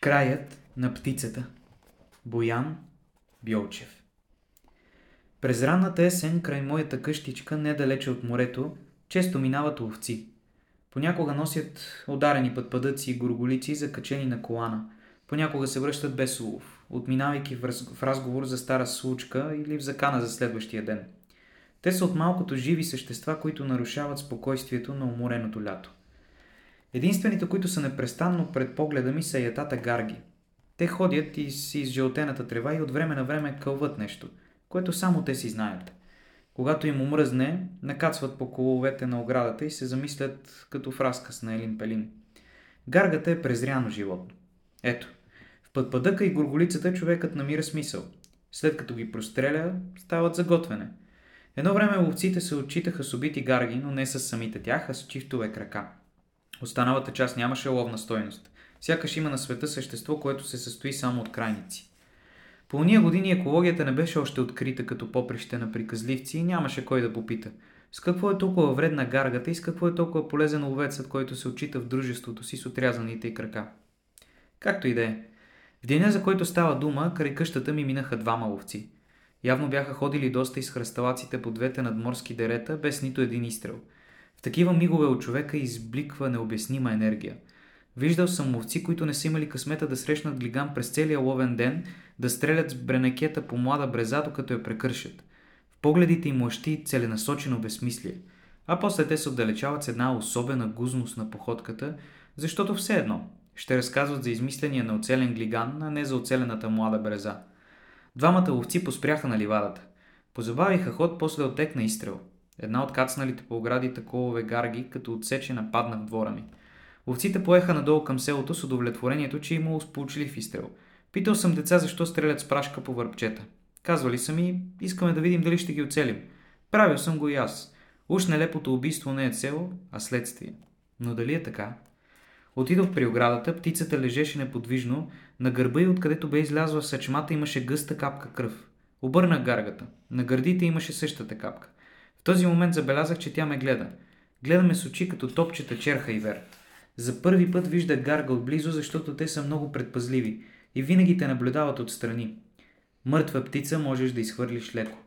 Краят на птицата Боян Бьолчев През ранната есен край моята къщичка, недалече от морето, често минават ловци. Понякога носят ударени пътпадъци и горголици, закачени на колана. Понякога се връщат без улов, отминавайки в разговор за стара случка или в закана за следващия ден. Те са от малкото живи същества, които нарушават спокойствието на умореното лято. Единствените, които са непрестанно пред погледа ми са ятата гарги. Те ходят и си из жълтената трева и от време на време кълват нещо, което само те си знаят. Когато им омръзне, накацват по коловете на оградата и се замислят като в разказ на Елин Пелин. Гаргата е презряно животно. Ето, в пътпадъка и горголицата човекът намира смисъл. След като ги простреля, стават за готвене. Едно време ловците се отчитаха с убити гарги, но не с самите тях, а с чифтове крака. Останалата част нямаше ловна стойност. Сякаш има на света същество, което се състои само от крайници. По уния години екологията не беше още открита като поприще на приказливци и нямаше кой да попита. С какво е толкова вредна гаргата и с какво е толкова полезен овецът, който се отчита в дружеството си с отрязаните и крака. Както и да е. В деня, за който става дума, край къщата ми минаха двама ловци. Явно бяха ходили доста из хръсталаците по двете надморски дерета, без нито един изстрел – в такива мигове от човека избликва необяснима енергия. Виждал съм ловци, които не са имали късмета да срещнат глиган през целия ловен ден, да стрелят с бренекета по млада бреза, докато я прекършат. В погледите им лъщи целенасочено безсмислие. А после те се отдалечават с една особена гузност на походката, защото все едно ще разказват за измисления на оцелен глиган, а не за оцелената млада бреза. Двамата ловци поспряха на ливадата. Позабавиха ход, после отекна изстрел. Една от кацналите по оградите колове гарги, като отсече нападна в двора ми. Овците поеха надолу към селото с удовлетворението, че имало сполучлив изстрел. Питал съм деца защо стрелят с прашка по върбчета. Казвали са ми, искаме да видим дали ще ги оцелим. Правил съм го и аз. Уж нелепото убийство не е цел, а следствие. Но дали е така? Отидох при оградата, птицата лежеше неподвижно, на гърба и откъдето бе излязла съчмата имаше гъста капка кръв. Обърнах гаргата. На гърдите имаше същата капка. В този момент забелязах, че тя ме гледа. Гледаме с очи като топчета черха и вер. За първи път вижда гарга отблизо, защото те са много предпазливи и винаги те наблюдават отстрани. Мъртва птица можеш да изхвърлиш леко.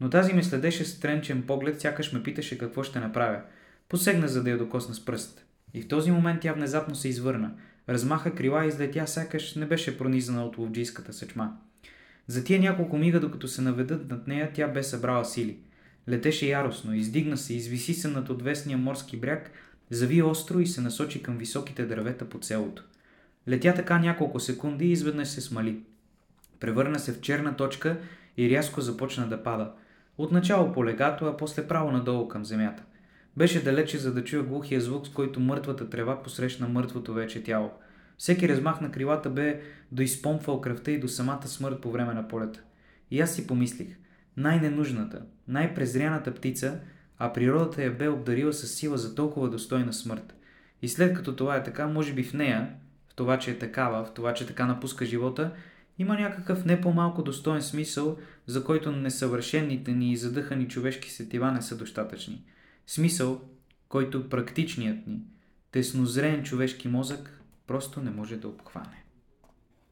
Но тази ме следеше с тренчен поглед, сякаш ме питаше какво ще направя. Посегна, за да я докосна с пръст. И в този момент тя внезапно се извърна. Размаха крила и излетя, сякаш не беше пронизана от ловджийската съчма. За тия няколко мига, докато се наведат над нея, тя бе събрала сили – Летеше яростно, издигна се, извиси се над отвесния морски бряг, зави остро и се насочи към високите дървета по селото. Летя така няколко секунди и изведнъж се смали. Превърна се в черна точка и рязко започна да пада. Отначало по легато, а после право надолу към земята. Беше далече, за да чуя глухия звук, с който мъртвата трева посрещна мъртвото вече тяло. Всеки размах на крилата бе доизпомпвал кръвта и до самата смърт по време на полета. И аз си помислих – най-ненужната, най-презряната птица, а природата я бе обдарила с сила за толкова достойна смърт. И след като това е така, може би в нея, в това, че е такава, в това, че така напуска живота, има някакъв не по-малко достоен смисъл, за който несъвършените ни и задъхани човешки сетива не са достатъчни. Смисъл, който практичният ни, теснозрен човешки мозък просто не може да обхване.